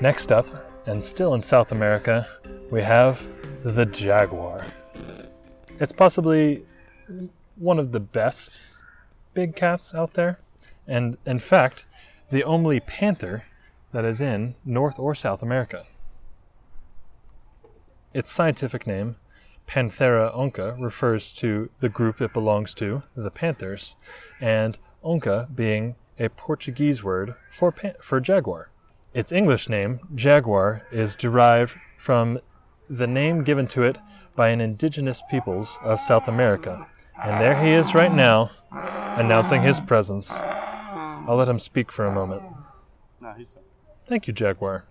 Next up, and still in South America, we have the jaguar. It's possibly one of the best big cats out there, and in fact, the only panther that is in North or South America. Its scientific name, Panthera onca, refers to the group it belongs to, the panthers, and onca being a Portuguese word for, pan- for jaguar. Its English name, jaguar, is derived from the name given to it by an indigenous peoples of South America. And there he is right now, announcing his presence. I'll let him speak for a moment. No, he's Thank you, Jaguar.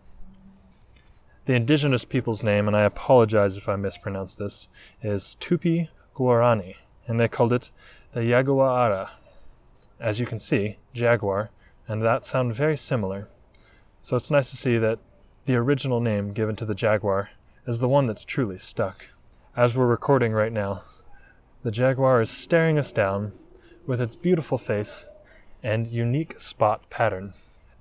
The indigenous people's name, and I apologize if I mispronounce this, is Tupi Guarani, and they called it the Yaguara. As you can see, Jaguar and that sound very similar. So it's nice to see that the original name given to the Jaguar is the one that's truly stuck. As we're recording right now, the Jaguar is staring us down with its beautiful face and unique spot pattern.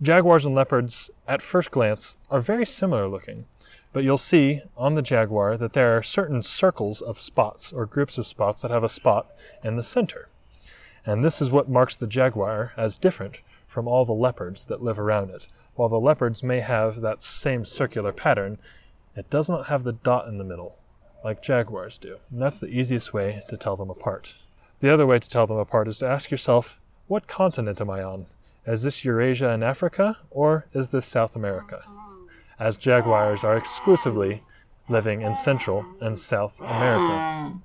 Jaguars and leopards, at first glance, are very similar looking, but you'll see on the jaguar that there are certain circles of spots or groups of spots that have a spot in the center. And this is what marks the jaguar as different from all the leopards that live around it. While the leopards may have that same circular pattern, it does not have the dot in the middle, like jaguars do. And that's the easiest way to tell them apart. The other way to tell them apart is to ask yourself, what continent am I on? Is this Eurasia and Africa, or is this South America? As jaguars are exclusively living in Central and South America.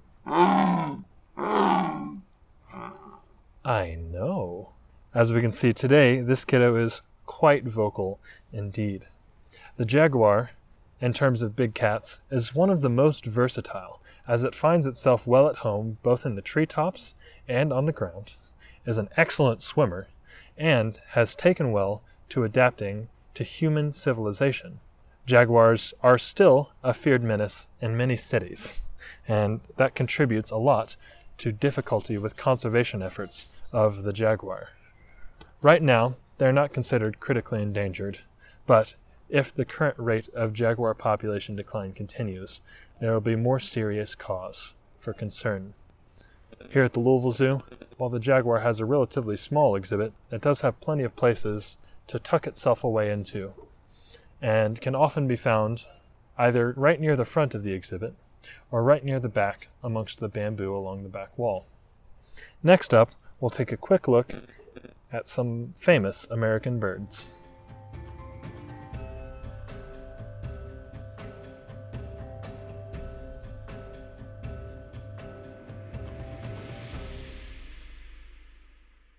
I know. As we can see today, this kiddo is quite vocal indeed. The jaguar, in terms of big cats, is one of the most versatile, as it finds itself well at home both in the treetops and on the ground, is an excellent swimmer, and has taken well to adapting to human civilization. Jaguars are still a feared menace in many cities, and that contributes a lot to difficulty with conservation efforts of the jaguar. Right now, they're not considered critically endangered, but if the current rate of jaguar population decline continues, there will be more serious cause for concern. Here at the Louisville Zoo, while the jaguar has a relatively small exhibit, it does have plenty of places to tuck itself away into, and can often be found either right near the front of the exhibit or right near the back amongst the bamboo along the back wall. Next up, we'll take a quick look at some famous American birds.